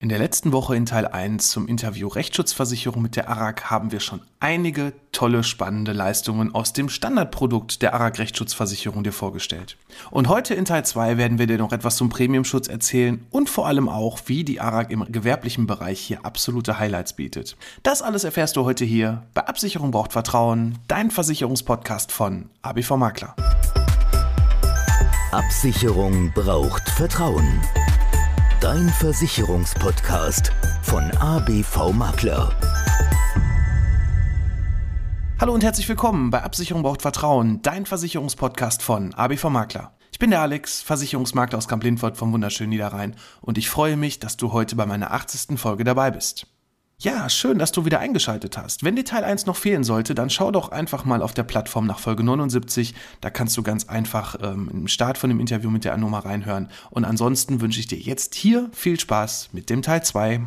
In der letzten Woche in Teil 1 zum Interview Rechtsschutzversicherung mit der ARAG haben wir schon einige tolle, spannende Leistungen aus dem Standardprodukt der ARAG Rechtsschutzversicherung dir vorgestellt. Und heute in Teil 2 werden wir dir noch etwas zum Premiumschutz erzählen und vor allem auch, wie die ARAG im gewerblichen Bereich hier absolute Highlights bietet. Das alles erfährst du heute hier bei Absicherung braucht Vertrauen, dein Versicherungspodcast von ABV Makler. Absicherung braucht Vertrauen. Dein Versicherungspodcast von ABV Makler. Hallo und herzlich willkommen bei Absicherung braucht Vertrauen, dein Versicherungspodcast von ABV Makler. Ich bin der Alex, Versicherungsmakler aus Kamp-Lindfort vom wunderschönen Niederrhein und ich freue mich, dass du heute bei meiner 80. Folge dabei bist. Ja, schön, dass du wieder eingeschaltet hast. Wenn dir Teil 1 noch fehlen sollte, dann schau doch einfach mal auf der Plattform nach Folge 79. Da kannst du ganz einfach ähm, im Start von dem Interview mit der Anoma reinhören. Und ansonsten wünsche ich dir jetzt hier viel Spaß mit dem Teil 2.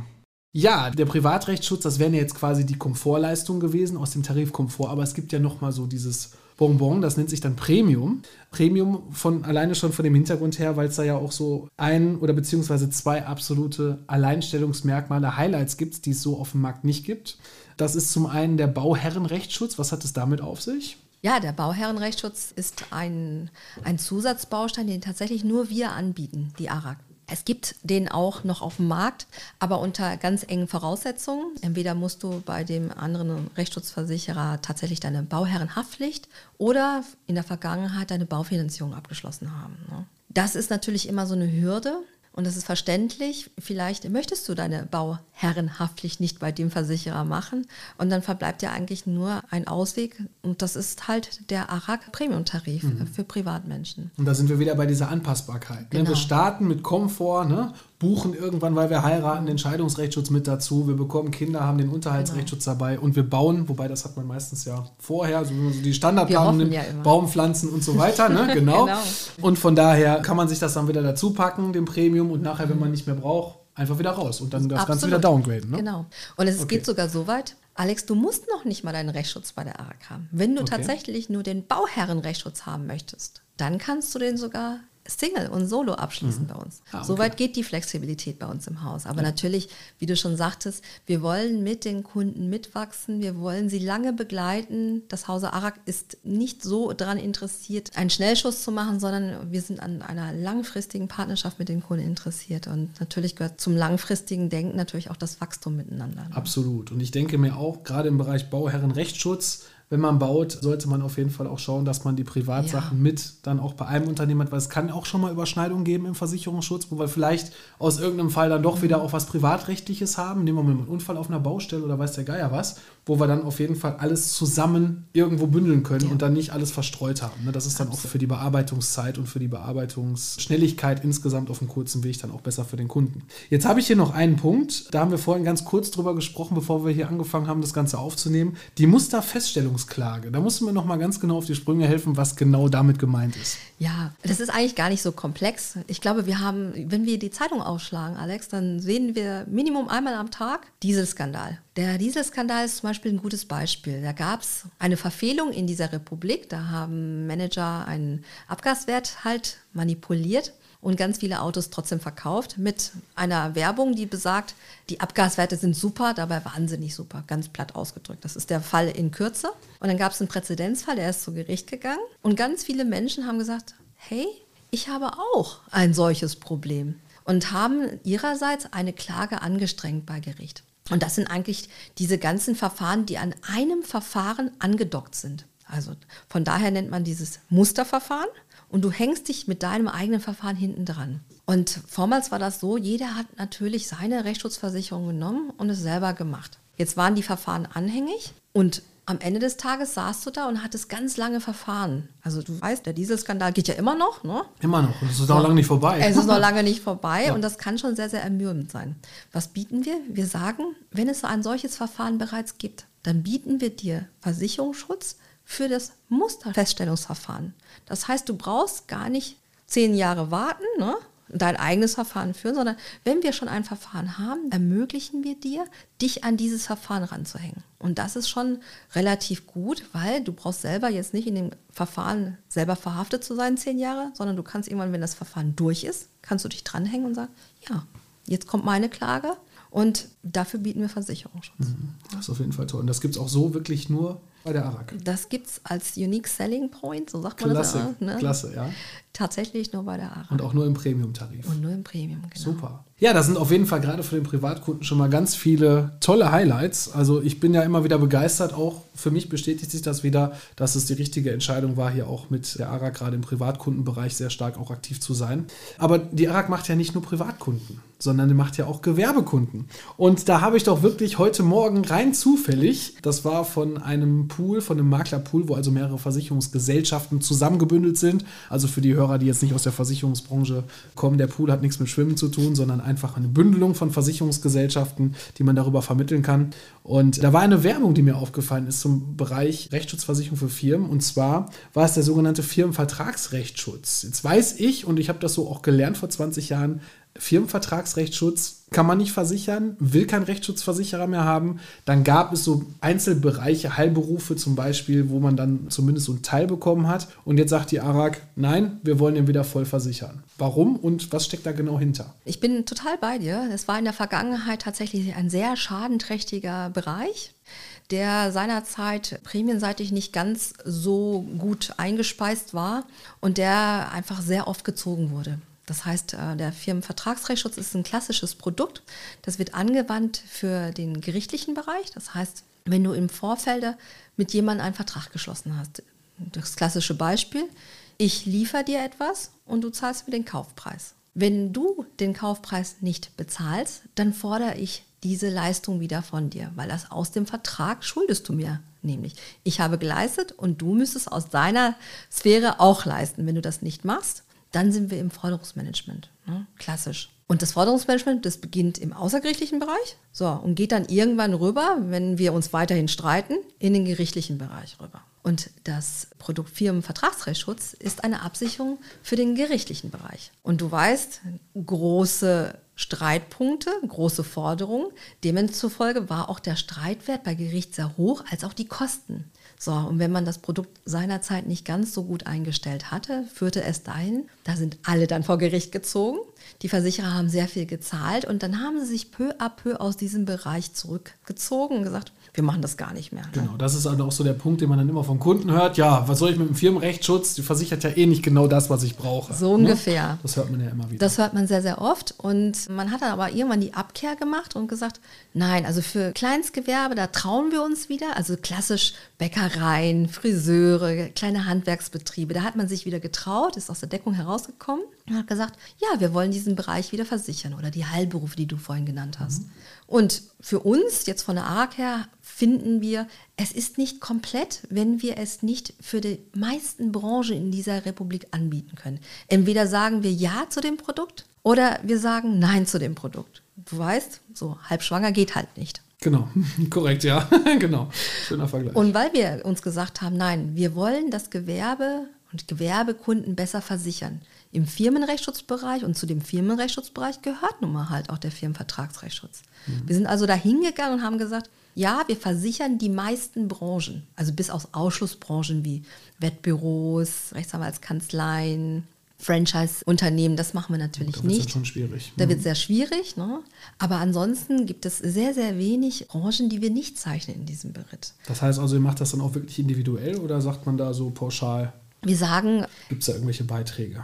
Ja, der Privatrechtsschutz, das wären ja jetzt quasi die Komfortleistungen gewesen aus dem Tarif Komfort, aber es gibt ja nochmal so dieses Bonbon, das nennt sich dann Premium. Premium von alleine schon von dem Hintergrund her, weil es da ja auch so ein oder beziehungsweise zwei absolute Alleinstellungsmerkmale, Highlights gibt, die es so auf dem Markt nicht gibt. Das ist zum einen der Bauherrenrechtsschutz. Was hat es damit auf sich? Ja, der Bauherrenrechtsschutz ist ein, ein Zusatzbaustein, den tatsächlich nur wir anbieten, die ARAG. Es gibt den auch noch auf dem Markt, aber unter ganz engen Voraussetzungen. Entweder musst du bei dem anderen Rechtsschutzversicherer tatsächlich deine Bauherrenhaftpflicht oder in der Vergangenheit deine Baufinanzierung abgeschlossen haben. Ne? Das ist natürlich immer so eine Hürde. Und das ist verständlich. Vielleicht möchtest du deine Bauherrenhaftpflicht nicht bei dem Versicherer machen. Und dann verbleibt dir eigentlich nur ein Ausweg. Und das ist halt der ARAG Premium-Tarif mhm. für Privatmenschen. Und da sind wir wieder bei dieser Anpassbarkeit. Genau. Wir starten mit Komfort, ne? Buchen irgendwann, weil wir heiraten, den Scheidungsrechtsschutz mit dazu. Wir bekommen Kinder, haben den Unterhaltsrechtsschutz genau. dabei und wir bauen, wobei das hat man meistens ja vorher, so die Standardplanung nimmt, ja Baumpflanzen und so weiter. Ne? Genau. genau. Und von daher kann man sich das dann wieder dazu packen, dem Premium, und nachher, wenn man nicht mehr braucht, einfach wieder raus und dann das Absolut. Ganze wieder downgraden. Ne? Genau. Und es okay. geht sogar so weit, Alex, du musst noch nicht mal deinen Rechtsschutz bei der ARK haben. Wenn du okay. tatsächlich nur den Bauherrenrechtsschutz haben möchtest, dann kannst du den sogar Single und Solo abschließen mhm. bei uns. Ah, okay. Soweit geht die Flexibilität bei uns im Haus. Aber ja. natürlich, wie du schon sagtest, wir wollen mit den Kunden mitwachsen, wir wollen sie lange begleiten. Das Hause Arak ist nicht so daran interessiert, einen Schnellschuss zu machen, sondern wir sind an einer langfristigen Partnerschaft mit den Kunden interessiert. Und natürlich gehört zum langfristigen Denken natürlich auch das Wachstum miteinander. Absolut. Und ich denke mir auch, gerade im Bereich Bauherrenrechtsschutz, wenn man baut, sollte man auf jeden Fall auch schauen, dass man die Privatsachen ja. mit dann auch bei einem Unternehmen hat, weil es kann auch schon mal Überschneidungen geben im Versicherungsschutz, wo wir vielleicht aus irgendeinem Fall dann doch wieder auch was Privatrechtliches haben. Nehmen wir mal einen Unfall auf einer Baustelle oder weiß der Geier was, wo wir dann auf jeden Fall alles zusammen irgendwo bündeln können ja. und dann nicht alles verstreut haben. Ne? Das ist dann Absolut. auch für die Bearbeitungszeit und für die Bearbeitungsschnelligkeit insgesamt auf einem kurzen Weg dann auch besser für den Kunden. Jetzt habe ich hier noch einen Punkt, da haben wir vorhin ganz kurz drüber gesprochen, bevor wir hier angefangen haben, das Ganze aufzunehmen. Die Musterfeststellung Verfassungsklage. Da musst du mir noch mal ganz genau auf die Sprünge helfen, was genau damit gemeint ist. Ja, das ist eigentlich gar nicht so komplex. Ich glaube, wir haben, wenn wir die Zeitung aufschlagen, Alex, dann sehen wir Minimum einmal am Tag Dieselskandal. Der Dieselskandal ist zum Beispiel ein gutes Beispiel. Da gab es eine Verfehlung in dieser Republik. Da haben Manager einen Abgaswert halt manipuliert und ganz viele Autos trotzdem verkauft mit einer Werbung, die besagt, die Abgaswerte sind super, dabei wahnsinnig super, ganz platt ausgedrückt. Das ist der Fall in Kürze. Und dann gab es einen Präzedenzfall, der ist zu Gericht gegangen und ganz viele Menschen haben gesagt, hey, ich habe auch ein solches Problem und haben ihrerseits eine Klage angestrengt bei Gericht. Und das sind eigentlich diese ganzen Verfahren, die an einem Verfahren angedockt sind. Also von daher nennt man dieses Musterverfahren und du hängst dich mit deinem eigenen Verfahren hinten dran. Und vormals war das so, jeder hat natürlich seine Rechtsschutzversicherung genommen und es selber gemacht. Jetzt waren die Verfahren anhängig und am Ende des Tages saßt du da und hattest ganz lange Verfahren. Also du weißt, der Dieselskandal geht ja immer noch, ne? Immer noch. Und es ist noch lange nicht vorbei. Es ist noch lange nicht vorbei ja. und das kann schon sehr, sehr ermüdend sein. Was bieten wir? Wir sagen, wenn es so ein solches Verfahren bereits gibt, dann bieten wir dir Versicherungsschutz für das Musterfeststellungsverfahren. Das heißt, du brauchst gar nicht zehn Jahre warten, ne? dein eigenes Verfahren führen, sondern wenn wir schon ein Verfahren haben, ermöglichen wir dir, dich an dieses Verfahren ranzuhängen. Und das ist schon relativ gut, weil du brauchst selber jetzt nicht in dem Verfahren selber verhaftet zu sein, zehn Jahre, sondern du kannst irgendwann, wenn das Verfahren durch ist, kannst du dich dranhängen und sagen, ja, jetzt kommt meine Klage und dafür bieten wir Versicherungsschutz. Mhm. Das ist auf jeden Fall toll. Und das gibt es auch so wirklich nur bei der ARAG. Das gibt es als Unique Selling Point, so sagt man Klasse, das. Ne? Klasse, ja. Tatsächlich nur bei der ARAG. Und auch nur im Premium-Tarif. Und nur im Premium, genau. Super. Ja, da sind auf jeden Fall gerade für den Privatkunden schon mal ganz viele tolle Highlights. Also ich bin ja immer wieder begeistert. Auch für mich bestätigt sich das wieder, dass es die richtige Entscheidung war, hier auch mit der ARAG gerade im Privatkundenbereich sehr stark auch aktiv zu sein. Aber die ARAG macht ja nicht nur Privatkunden, sondern die macht ja auch Gewerbekunden. Und da habe ich doch wirklich heute Morgen rein zufällig, das war von einem Pool, von einem Maklerpool, wo also mehrere Versicherungsgesellschaften zusammengebündelt sind. Also für die Hörer, die jetzt nicht aus der Versicherungsbranche kommen, der Pool hat nichts mit Schwimmen zu tun, sondern einfach eine Bündelung von Versicherungsgesellschaften, die man darüber vermitteln kann. Und da war eine Werbung, die mir aufgefallen ist zum Bereich Rechtsschutzversicherung für Firmen. Und zwar war es der sogenannte Firmenvertragsrechtsschutz. Jetzt weiß ich, und ich habe das so auch gelernt vor 20 Jahren, Firmenvertragsrechtsschutz kann man nicht versichern, will kein Rechtsschutzversicherer mehr haben. Dann gab es so Einzelbereiche, Heilberufe zum Beispiel, wo man dann zumindest so einen Teil bekommen hat. Und jetzt sagt die ARAG, nein, wir wollen den wieder voll versichern. Warum und was steckt da genau hinter? Ich bin total bei dir. Es war in der Vergangenheit tatsächlich ein sehr schadenträchtiger Bereich der seinerzeit prämienseitig nicht ganz so gut eingespeist war und der einfach sehr oft gezogen wurde. Das heißt, äh, der Firmenvertragsrechtsschutz ist ein klassisches Produkt. Das wird angewandt für den gerichtlichen Bereich. Das heißt, wenn du im Vorfeld mit jemandem einen Vertrag geschlossen hast, das klassische Beispiel, ich liefere dir etwas und du zahlst mir den Kaufpreis. Wenn du den Kaufpreis nicht bezahlst, dann fordere ich diese Leistung wieder von dir, weil das aus dem Vertrag schuldest du mir nämlich. Ich habe geleistet und du müsstest aus deiner Sphäre auch leisten. Wenn du das nicht machst, dann sind wir im Forderungsmanagement. Ne? Klassisch. Und das Forderungsmanagement, das beginnt im außergerichtlichen Bereich so, und geht dann irgendwann rüber, wenn wir uns weiterhin streiten, in den gerichtlichen Bereich rüber. Und das Produkt Firmenvertragsrechtsschutz ist eine Absicherung für den gerichtlichen Bereich. Und du weißt, große Streitpunkte, große Forderungen. Demzufolge war auch der Streitwert bei Gericht sehr hoch, als auch die Kosten. So, und wenn man das Produkt seinerzeit nicht ganz so gut eingestellt hatte, führte es dahin, da sind alle dann vor Gericht gezogen. Die Versicherer haben sehr viel gezahlt und dann haben sie sich peu à peu aus diesem Bereich zurückgezogen und gesagt, wir machen das gar nicht mehr. Ne? Genau, das ist also auch so der Punkt, den man dann immer von Kunden hört. Ja, was soll ich mit dem Firmenrechtsschutz? Die versichert ja eh nicht genau das, was ich brauche. So ne? ungefähr. Das hört man ja immer wieder. Das hört man sehr, sehr oft. Und man hat dann aber irgendwann die Abkehr gemacht und gesagt, nein, also für Kleinstgewerbe, da trauen wir uns wieder. Also klassisch Bäckereien, Friseure, kleine Handwerksbetriebe. Da hat man sich wieder getraut, ist aus der Deckung herausgekommen und hat gesagt, ja, wir wollen diesen Bereich wieder versichern oder die Heilberufe, die du vorhin genannt hast. Mhm. Und für uns, jetzt von der ARC her, finden wir, es ist nicht komplett, wenn wir es nicht für die meisten Branchen in dieser Republik anbieten können. Entweder sagen wir Ja zu dem Produkt oder wir sagen Nein zu dem Produkt. Du weißt, so halb schwanger geht halt nicht. Genau, korrekt, ja, genau. Schöner Vergleich. Und weil wir uns gesagt haben, nein, wir wollen das Gewerbe und Gewerbekunden besser versichern. Im Firmenrechtsschutzbereich und zu dem Firmenrechtsschutzbereich gehört nun mal halt auch der Firmenvertragsrechtsschutz. Mhm. Wir sind also da hingegangen und haben gesagt, ja, wir versichern die meisten Branchen, also bis aus Ausschlussbranchen wie Wettbüros, Rechtsanwaltskanzleien, Franchise-Unternehmen, das machen wir natürlich da nicht. Das schon schwierig. Da mhm. wird sehr schwierig. Ne? Aber ansonsten gibt es sehr, sehr wenig Branchen, die wir nicht zeichnen in diesem Beritt. Das heißt also, ihr macht das dann auch wirklich individuell oder sagt man da so pauschal? Wir sagen. Gibt es da irgendwelche Beiträge?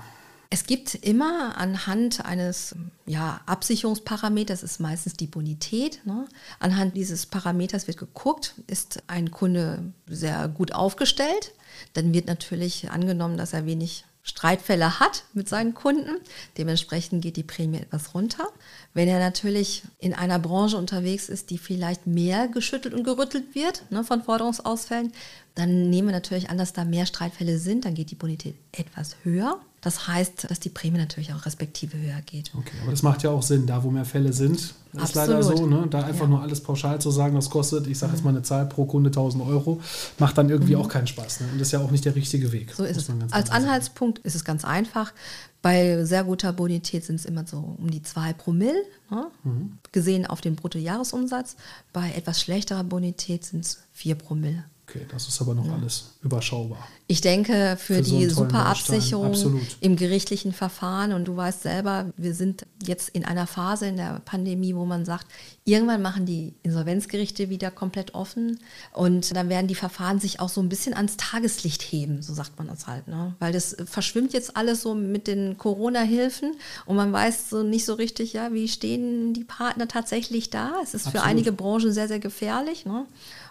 Es gibt immer anhand eines ja, Absicherungsparameters, ist meistens die Bonität. Ne? Anhand dieses Parameters wird geguckt, ist ein Kunde sehr gut aufgestellt. Dann wird natürlich angenommen, dass er wenig Streitfälle hat mit seinen Kunden. Dementsprechend geht die Prämie etwas runter. Wenn er natürlich in einer Branche unterwegs ist, die vielleicht mehr geschüttelt und gerüttelt wird ne, von Forderungsausfällen, dann nehmen wir natürlich an, dass da mehr Streitfälle sind. Dann geht die Bonität etwas höher. Das heißt, dass die Prämie natürlich auch respektive höher geht. Okay, aber das macht ja auch Sinn, da wo mehr Fälle sind. Ist Absolut. leider so, ne? da einfach ja. nur alles pauschal zu sagen, das kostet, ich sage jetzt mal eine Zahl pro Kunde 1000 Euro, macht dann irgendwie mhm. auch keinen Spaß. Ne? Und das ist ja auch nicht der richtige Weg. So ist es. Als Anhaltspunkt ist es ganz einfach. Bei sehr guter Bonität sind es immer so um die 2 Promille, ne? mhm. gesehen auf den Bruttojahresumsatz. Bei etwas schlechterer Bonität sind es 4 Promille. Okay, das ist aber noch ja. alles überschaubar. Ich denke, für, für die so Superabsicherung im gerichtlichen Verfahren, und du weißt selber, wir sind jetzt in einer Phase in der Pandemie, wo man sagt, irgendwann machen die Insolvenzgerichte wieder komplett offen und dann werden die Verfahren sich auch so ein bisschen ans Tageslicht heben, so sagt man das halt. Ne? Weil das verschwimmt jetzt alles so mit den Corona-Hilfen und man weiß so nicht so richtig, ja, wie stehen die Partner tatsächlich da. Es ist Absolut. für einige Branchen sehr, sehr gefährlich. Ne?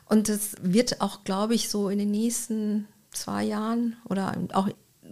Und es wird auch, glaube ich, so in den nächsten zwei Jahren oder auch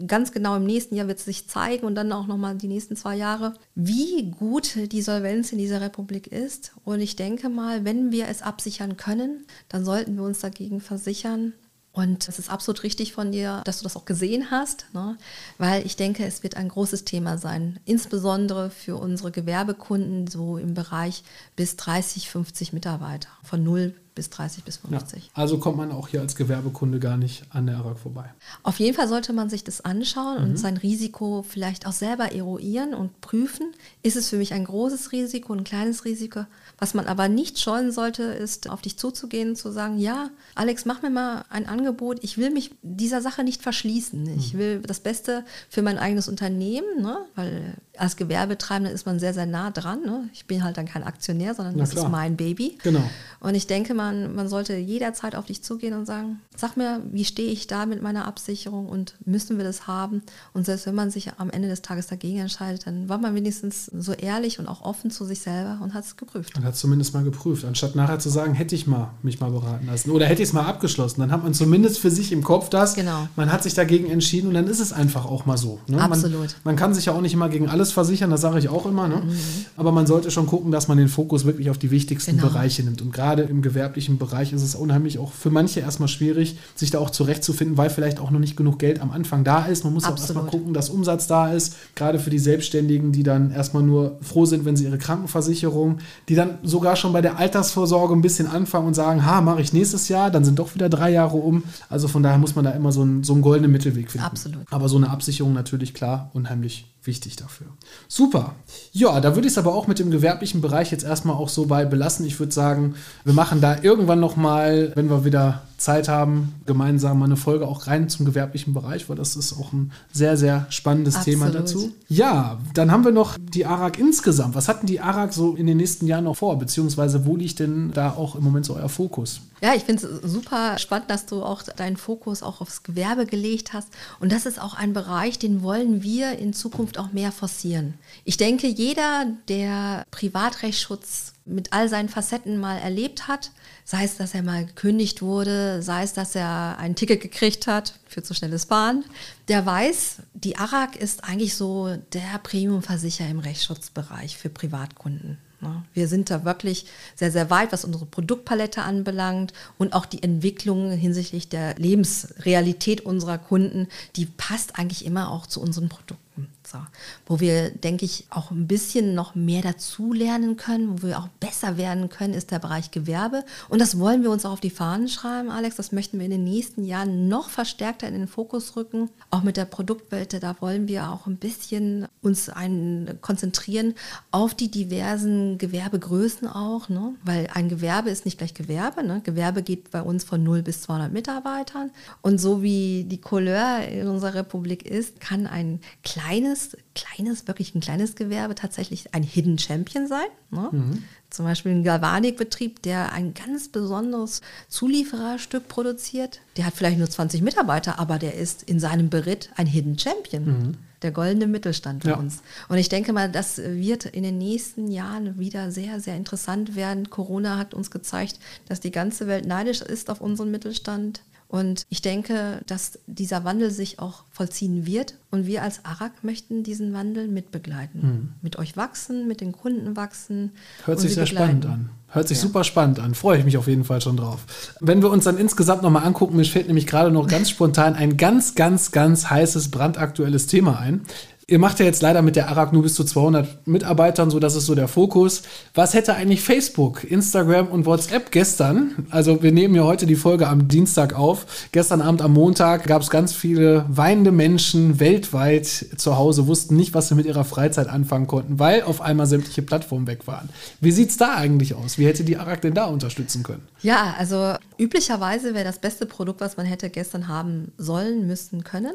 ganz genau im nächsten Jahr wird es sich zeigen und dann auch nochmal die nächsten zwei Jahre, wie gut die Solvenz in dieser Republik ist. Und ich denke mal, wenn wir es absichern können, dann sollten wir uns dagegen versichern. Und es ist absolut richtig von dir, dass du das auch gesehen hast, ne? weil ich denke, es wird ein großes Thema sein, insbesondere für unsere Gewerbekunden so im Bereich bis 30, 50 Mitarbeiter, von 0 bis 30 bis 50. Ja, also kommt man auch hier als Gewerbekunde gar nicht an der ARAG vorbei. Auf jeden Fall sollte man sich das anschauen mhm. und sein Risiko vielleicht auch selber eruieren und prüfen. Ist es für mich ein großes Risiko, ein kleines Risiko? Was man aber nicht scheuen sollte, ist auf dich zuzugehen und zu sagen, ja, Alex, mach mir mal ein Angebot. Ich will mich dieser Sache nicht verschließen. Ich mhm. will das Beste für mein eigenes Unternehmen, ne? weil als Gewerbetreibender ist man sehr, sehr nah dran. Ne? Ich bin halt dann kein Aktionär, sondern das ist mein Baby. Genau. Und ich denke, man, man sollte jederzeit auf dich zugehen und sagen, sag mir, wie stehe ich da mit meiner Absicherung und müssen wir das haben? Und selbst wenn man sich am Ende des Tages dagegen entscheidet, dann war man wenigstens so ehrlich und auch offen zu sich selber und hat es geprüft. Und hat es zumindest mal geprüft, anstatt nachher zu sagen, hätte ich mal mich mal beraten lassen oder hätte ich es mal abgeschlossen. Dann hat man zumindest für sich im Kopf das, genau. man hat sich dagegen entschieden und dann ist es einfach auch mal so. Ne? Absolut. Man, man, kann sich ja auch nicht immer gegen alles versichern, das sage ich auch immer. Ne? Mhm. Aber man sollte schon gucken, dass man den Fokus wirklich auf die wichtigsten genau. Bereiche nimmt. Und gerade im gewerblichen Bereich ist es unheimlich auch für manche erstmal schwierig, sich da auch zurechtzufinden, weil vielleicht auch noch nicht genug Geld am Anfang da ist. Man muss Absolut. auch erstmal gucken, dass Umsatz da ist. Gerade für die Selbstständigen, die dann erstmal nur froh sind, wenn sie ihre Krankenversicherung, die dann sogar schon bei der Altersvorsorge ein bisschen anfangen und sagen, ha, mache ich nächstes Jahr, dann sind doch wieder drei Jahre um. Also von daher muss man da immer so einen, so einen goldenen Mittelweg finden. Absolut. Aber so eine Absicherung natürlich klar, unheimlich wichtig dafür. Super. Ja, da würde ich es aber auch mit dem gewerblichen Bereich jetzt erstmal auch so bei belassen. Ich würde sagen, wir machen da irgendwann nochmal, wenn wir wieder Zeit haben, gemeinsam mal eine Folge auch rein zum gewerblichen Bereich, weil das ist auch ein sehr, sehr spannendes Absolut. Thema dazu. Ja, dann haben wir noch die ARAG insgesamt. Was hatten die ARAG so in den nächsten Jahren noch vor? Beziehungsweise wo liegt denn da auch im Moment so euer Fokus? Ja, ich finde es super spannend, dass du auch deinen Fokus auch aufs Gewerbe gelegt hast. Und das ist auch ein Bereich, den wollen wir in Zukunft auch mehr forcieren. Ich denke, jeder, der Privatrechtsschutz mit all seinen Facetten mal erlebt hat, sei es, dass er mal gekündigt wurde, sei es, dass er ein Ticket gekriegt hat für zu schnelles Fahren, der weiß, die ARAG ist eigentlich so der Premiumversicherer im Rechtsschutzbereich für Privatkunden. Ne? Wir sind da wirklich sehr, sehr weit, was unsere Produktpalette anbelangt und auch die Entwicklung hinsichtlich der Lebensrealität unserer Kunden, die passt eigentlich immer auch zu unseren Produkten. So, wo wir, denke ich, auch ein bisschen noch mehr dazulernen können, wo wir auch besser werden können, ist der Bereich Gewerbe. Und das wollen wir uns auch auf die Fahnen schreiben, Alex. Das möchten wir in den nächsten Jahren noch verstärkter in den Fokus rücken. Auch mit der Produktwelt, da wollen wir auch ein bisschen uns ein, konzentrieren auf die diversen Gewerbegrößen auch, ne? weil ein Gewerbe ist nicht gleich Gewerbe. Ne? Gewerbe geht bei uns von 0 bis 200 Mitarbeitern. Und so wie die Couleur in unserer Republik ist, kann ein kleines kleines, kleines, wirklich ein kleines Gewerbe tatsächlich ein Hidden Champion sein. Ne? Mhm. Zum Beispiel ein Galvanikbetrieb, der ein ganz besonderes Zuliefererstück produziert. Der hat vielleicht nur 20 Mitarbeiter, aber der ist in seinem Beritt ein Hidden Champion. Mhm. Der goldene Mittelstand bei ja. uns. Und ich denke mal, das wird in den nächsten Jahren wieder sehr, sehr interessant werden. Corona hat uns gezeigt, dass die ganze Welt neidisch ist auf unseren Mittelstand. Und ich denke, dass dieser Wandel sich auch vollziehen wird. Und wir als ARAG möchten diesen Wandel mitbegleiten. Hm. Mit euch wachsen, mit den Kunden wachsen. Hört sich sehr begleiten. spannend an. Hört sich ja. super spannend an. Freue ich mich auf jeden Fall schon drauf. Wenn wir uns dann insgesamt nochmal angucken, mir fällt nämlich gerade noch ganz spontan ein ganz, ganz, ganz heißes, brandaktuelles Thema ein. Ihr macht ja jetzt leider mit der ARAG nur bis zu 200 Mitarbeitern, so das ist so der Fokus. Was hätte eigentlich Facebook, Instagram und WhatsApp gestern? Also wir nehmen ja heute die Folge am Dienstag auf. Gestern Abend am Montag gab es ganz viele weinende Menschen weltweit zu Hause, wussten nicht, was sie mit ihrer Freizeit anfangen konnten, weil auf einmal sämtliche Plattformen weg waren. Wie sieht es da eigentlich aus? Wie hätte die ARAG denn da unterstützen können? Ja, also üblicherweise wäre das beste Produkt, was man hätte gestern haben sollen, müssen, können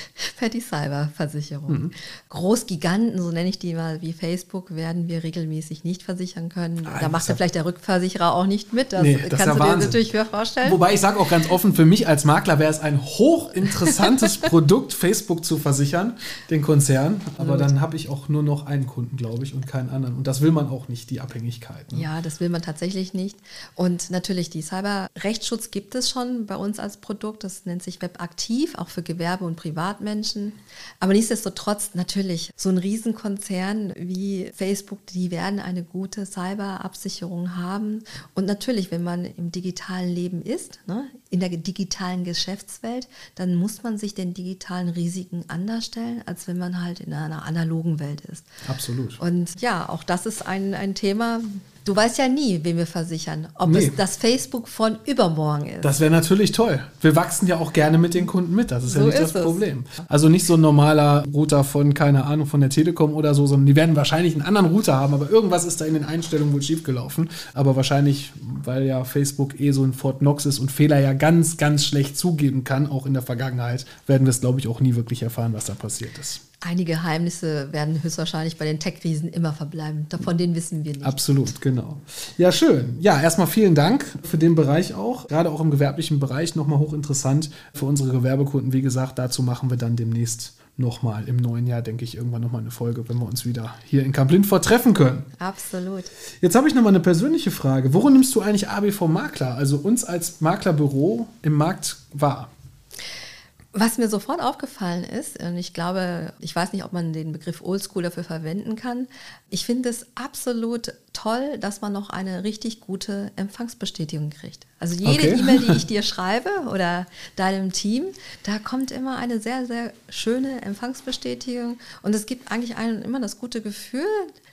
für die Cyberversicherung. Mhm. Großgiganten, so nenne ich die mal, wie Facebook, werden wir regelmäßig nicht versichern können. Ah, da macht ja vielleicht der Rückversicherer auch nicht mit. Das, nee, das kannst du dir natürlich vorstellen. Wobei ich sage auch ganz offen, für mich als Makler wäre es ein hochinteressantes Produkt, Facebook zu versichern, den Konzern. Aber dann habe ich auch nur noch einen Kunden, glaube ich, und keinen anderen. Und das will man auch nicht, die Abhängigkeit. Ne? Ja, das will man tatsächlich nicht. Und natürlich, die Cyberrechtsschutz gibt es schon bei uns als Produkt. Das nennt sich Webaktiv, auch für Gewerbe und Privatmenschen. Aber nichtsdestotrotz natürlich, so ein Riesenkonzern wie Facebook, die werden eine gute Cyberabsicherung haben. Und natürlich, wenn man im digitalen Leben ist, ne, in der digitalen Geschäftswelt, dann muss man sich den digitalen Risiken anders stellen, als wenn man halt in einer analogen Welt ist. Absolut. Und ja, auch das ist ein, ein Thema, Du weißt ja nie, wen wir versichern. Ob nee. es das Facebook von übermorgen ist. Das wäre natürlich toll. Wir wachsen ja auch gerne mit den Kunden mit. Das ist so ja nicht ist das Problem. Also nicht so ein normaler Router von, keine Ahnung, von der Telekom oder so, sondern die werden wahrscheinlich einen anderen Router haben. Aber irgendwas ist da in den Einstellungen wohl schiefgelaufen. Aber wahrscheinlich, weil ja Facebook eh so ein Fort Knox ist und Fehler ja ganz, ganz schlecht zugeben kann, auch in der Vergangenheit, werden wir es, glaube ich, auch nie wirklich erfahren, was da passiert ist. Einige Geheimnisse werden höchstwahrscheinlich bei den Tech-Riesen immer verbleiben. Von denen wissen wir nicht. Absolut, genau. Ja, schön. Ja, erstmal vielen Dank für den Bereich auch. Gerade auch im gewerblichen Bereich nochmal hochinteressant für unsere Gewerbekunden. Wie gesagt, dazu machen wir dann demnächst nochmal im neuen Jahr, denke ich, irgendwann nochmal eine Folge, wenn wir uns wieder hier in Kamp Lindfort treffen können. Absolut. Jetzt habe ich nochmal eine persönliche Frage. Worin nimmst du eigentlich ABV Makler, also uns als Maklerbüro im Markt wahr? Was mir sofort aufgefallen ist, und ich glaube, ich weiß nicht, ob man den Begriff Oldschool dafür verwenden kann, ich finde es absolut toll, dass man noch eine richtig gute Empfangsbestätigung kriegt. Also jede okay. E-Mail, die ich dir schreibe oder deinem Team, da kommt immer eine sehr, sehr schöne Empfangsbestätigung und es gibt eigentlich einem immer das gute Gefühl,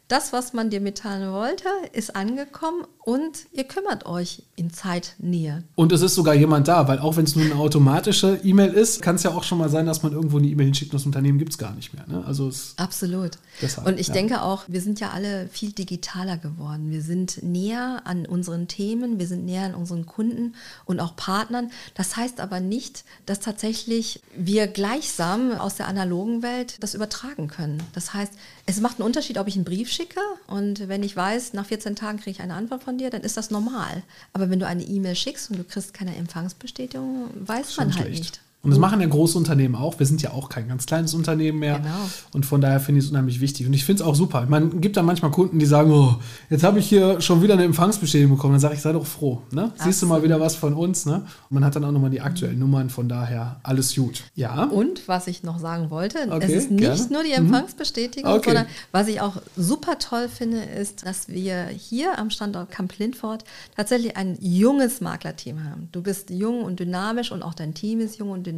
das, was man dir mitteilen wollte, ist angekommen und ihr kümmert euch in Zeitnähe. Und es ist sogar jemand da, weil auch wenn es nur eine automatische E-Mail ist, kann es ja auch schon mal sein, dass man irgendwo eine E-Mail hinschickt und das Unternehmen gibt es gar nicht mehr. Ne? Also Absolut. Deshalb, und ich ja. denke auch, wir sind ja alle viel digitaler geworden. Wir sind näher an unseren Themen, wir sind näher an unseren Kunden und auch Partnern. Das heißt aber nicht, dass tatsächlich wir gleichsam aus der analogen Welt das übertragen können. Das heißt, es macht einen Unterschied, ob ich einen Brief schicke und wenn ich weiß, nach 14 Tagen kriege ich eine Antwort von dir, dann ist das normal. Aber wenn du eine E-Mail schickst und du kriegst keine Empfangsbestätigung, weiß man halt schlecht. nicht. Und das machen ja große Unternehmen auch. Wir sind ja auch kein ganz kleines Unternehmen mehr. Genau. Und von daher finde ich es unheimlich wichtig. Und ich finde es auch super. Man gibt da manchmal Kunden, die sagen, oh, jetzt habe ich hier schon wieder eine Empfangsbestätigung bekommen. Dann sage ich, sei doch froh. Ne? Siehst du mal wieder was von uns. Ne? Und man hat dann auch nochmal die aktuellen mhm. Nummern. Von daher alles gut. Ja. Und was ich noch sagen wollte, okay, es ist nicht gerne. nur die mhm. Empfangsbestätigung, okay. sondern was ich auch super toll finde, ist, dass wir hier am Standort Camp Lindfort tatsächlich ein junges Maklerteam haben. Du bist jung und dynamisch und auch dein Team ist jung und dynamisch.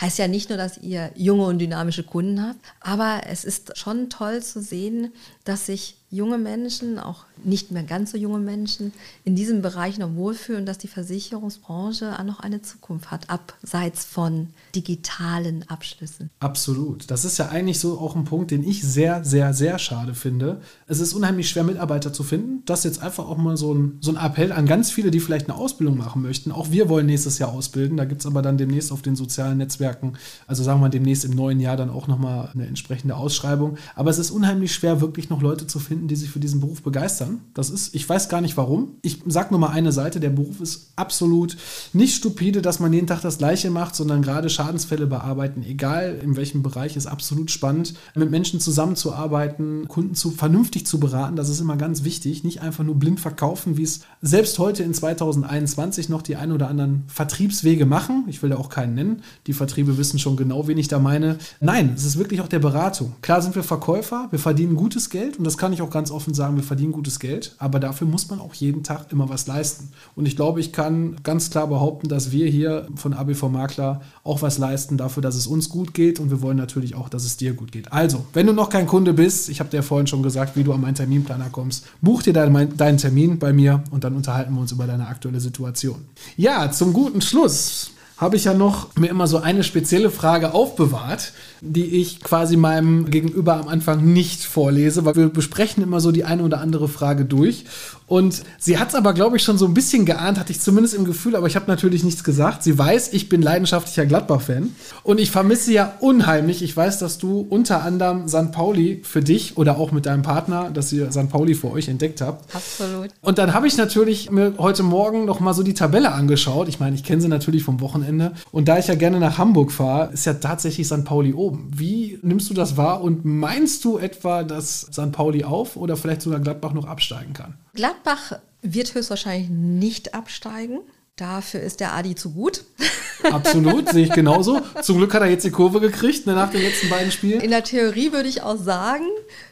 Heißt ja nicht nur, dass ihr junge und dynamische Kunden habt, aber es ist schon toll zu sehen, dass sich junge Menschen, auch nicht mehr ganz so junge Menschen, in diesem Bereich noch wohlfühlen, dass die Versicherungsbranche auch noch eine Zukunft hat, abseits von digitalen Abschlüssen. Absolut. Das ist ja eigentlich so auch ein Punkt, den ich sehr, sehr, sehr schade finde. Es ist unheimlich schwer, Mitarbeiter zu finden. Das ist jetzt einfach auch mal so ein, so ein Appell an ganz viele, die vielleicht eine Ausbildung machen möchten. Auch wir wollen nächstes Jahr ausbilden. Da gibt es aber dann demnächst auf den sozialen Netzwerken, also sagen wir demnächst im neuen Jahr dann auch nochmal eine entsprechende Ausschreibung. Aber es ist unheimlich schwer, wirklich noch Leute zu finden, die sich für diesen Beruf begeistern. Das ist, ich weiß gar nicht warum. Ich sage nur mal eine Seite, der Beruf ist absolut nicht stupide, dass man jeden Tag das Gleiche macht, sondern gerade Schadensfälle bearbeiten, egal in welchem Bereich, ist absolut spannend. Mit Menschen zusammenzuarbeiten, Kunden zu, vernünftig zu beraten, das ist immer ganz wichtig. Nicht einfach nur blind verkaufen, wie es selbst heute in 2021 noch die ein oder anderen Vertriebswege machen. Ich will da auch keinen nennen. Die Vertriebe wissen schon genau, wen ich da meine. Nein, es ist wirklich auch der Beratung. Klar sind wir Verkäufer, wir verdienen gutes Geld und das kann ich auch ganz offen sagen, wir verdienen gutes Geld, aber dafür muss man auch jeden Tag immer was leisten. Und ich glaube, ich kann ganz klar behaupten, dass wir hier von ABV Makler auch was leisten dafür, dass es uns gut geht und wir wollen natürlich auch, dass es dir gut geht. Also, wenn du noch kein Kunde bist, ich habe dir vorhin schon gesagt, wie du an meinen Terminplaner kommst, buch dir deinen, deinen Termin bei mir und dann unterhalten wir uns über deine aktuelle Situation. Ja, zum guten Schluss habe ich ja noch mir immer so eine spezielle Frage aufbewahrt, die ich quasi meinem Gegenüber am Anfang nicht vorlese, weil wir besprechen immer so die eine oder andere Frage durch. Und sie hat es aber, glaube ich, schon so ein bisschen geahnt, hatte ich zumindest im Gefühl, aber ich habe natürlich nichts gesagt. Sie weiß, ich bin leidenschaftlicher Gladbach-Fan und ich vermisse ja unheimlich. Ich weiß, dass du unter anderem St. Pauli für dich oder auch mit deinem Partner, dass ihr St. Pauli für euch entdeckt habt. Absolut. Und dann habe ich natürlich mir heute Morgen noch mal so die Tabelle angeschaut. Ich meine, ich kenne sie natürlich vom Wochenende. Und da ich ja gerne nach Hamburg fahre, ist ja tatsächlich St. Pauli oben. Wie nimmst du das wahr und meinst du etwa, dass St. Pauli auf oder vielleicht sogar Gladbach noch absteigen kann? Gladbach wird höchstwahrscheinlich nicht absteigen. Dafür ist der Adi zu gut. Absolut, sehe ich genauso. Zum Glück hat er jetzt die Kurve gekriegt ne, nach den letzten beiden Spielen. In der Theorie würde ich auch sagen,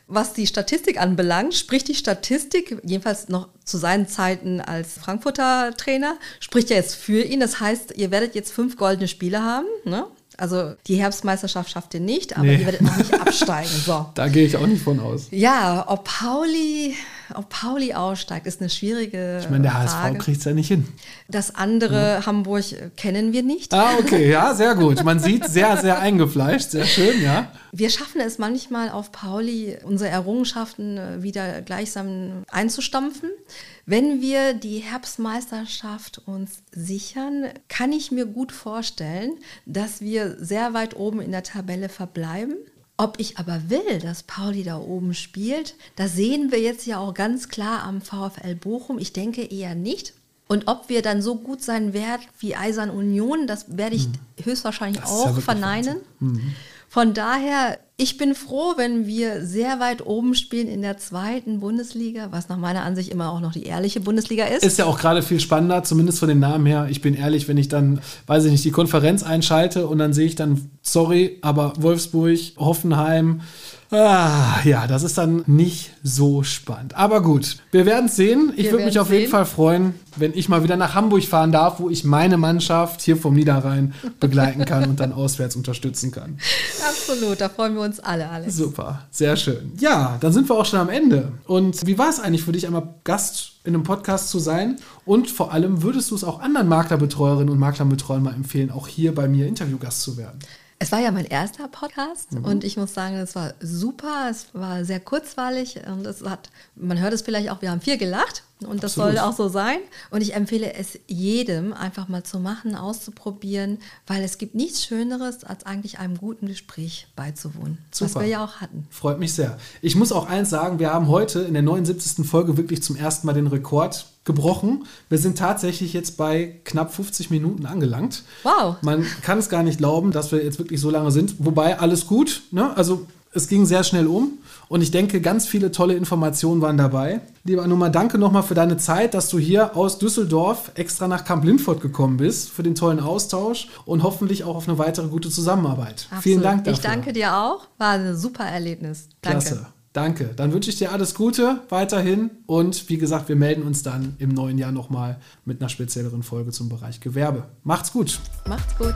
was die Statistik anbelangt, spricht die Statistik, jedenfalls noch zu seinen Zeiten als Frankfurter Trainer, spricht ja jetzt für ihn. Das heißt, ihr werdet jetzt fünf goldene Spiele haben. Ne? Also die Herbstmeisterschaft schafft ihr nicht, aber nee. ihr werdet noch nicht absteigen. So. Da gehe ich auch nicht von aus. Ja, ob Pauli, ob Pauli aussteigt, ist eine schwierige Ich meine, der HSV kriegt es ja nicht hin. Das andere ja. Hamburg kennen wir nicht. Ah, okay, ja, sehr gut. Man sieht sehr, sehr eingefleischt, sehr schön, ja. Wir schaffen es manchmal auf Pauli, unsere Errungenschaften wieder gleichsam einzustampfen. Wenn wir die Herbstmeisterschaft uns sichern, kann ich mir gut vorstellen, dass wir sehr weit oben in der Tabelle verbleiben. Ob ich aber will, dass Pauli da oben spielt, das sehen wir jetzt ja auch ganz klar am VfL Bochum. Ich denke eher nicht. Und ob wir dann so gut sein werden wie Eisern Union, das werde ich hm. höchstwahrscheinlich auch ja verneinen. Mhm. Von daher, ich bin froh, wenn wir sehr weit oben spielen in der zweiten Bundesliga, was nach meiner Ansicht immer auch noch die ehrliche Bundesliga ist. Ist ja auch gerade viel spannender, zumindest von den Namen her. Ich bin ehrlich, wenn ich dann, weiß ich nicht, die Konferenz einschalte und dann sehe ich dann, sorry, aber Wolfsburg, Hoffenheim, Ah, ja, das ist dann nicht so spannend. Aber gut, wir werden es sehen. Ich würde mich auf sehen. jeden Fall freuen, wenn ich mal wieder nach Hamburg fahren darf, wo ich meine Mannschaft hier vom Niederrhein begleiten kann und dann auswärts unterstützen kann. Absolut, da freuen wir uns alle, Alex. Super, sehr schön. Ja, dann sind wir auch schon am Ende. Und wie war es eigentlich für dich, einmal Gast in einem Podcast zu sein? Und vor allem, würdest du es auch anderen Maklerbetreuerinnen und Maklerbetreuern mal empfehlen, auch hier bei mir Interviewgast zu werden? Es war ja mein erster Podcast mhm. und ich muss sagen, es war super, es war sehr kurzweilig und es hat, man hört es vielleicht auch, wir haben viel gelacht und das Absolut. soll auch so sein. Und ich empfehle es jedem, einfach mal zu machen, auszuprobieren, weil es gibt nichts Schöneres, als eigentlich einem guten Gespräch beizuwohnen, Super. was wir ja auch hatten. Freut mich sehr. Ich muss auch eins sagen, wir haben heute in der 79. Folge wirklich zum ersten Mal den Rekord gebrochen. Wir sind tatsächlich jetzt bei knapp 50 Minuten angelangt. Wow. Man kann es gar nicht glauben, dass wir jetzt wirklich so lange sind. Wobei alles gut. Ne? Also es ging sehr schnell um und ich denke, ganz viele tolle Informationen waren dabei. Lieber Anuma, danke nochmal für deine Zeit, dass du hier aus Düsseldorf extra nach Kamp Lindfort gekommen bist, für den tollen Austausch und hoffentlich auch auf eine weitere gute Zusammenarbeit. Absolut. Vielen Dank dafür. Ich danke dir auch. War ein super Erlebnis. Danke. Klasse. Danke. Dann wünsche ich dir alles Gute weiterhin. Und wie gesagt, wir melden uns dann im neuen Jahr nochmal mit einer spezielleren Folge zum Bereich Gewerbe. Macht's gut. Macht's gut.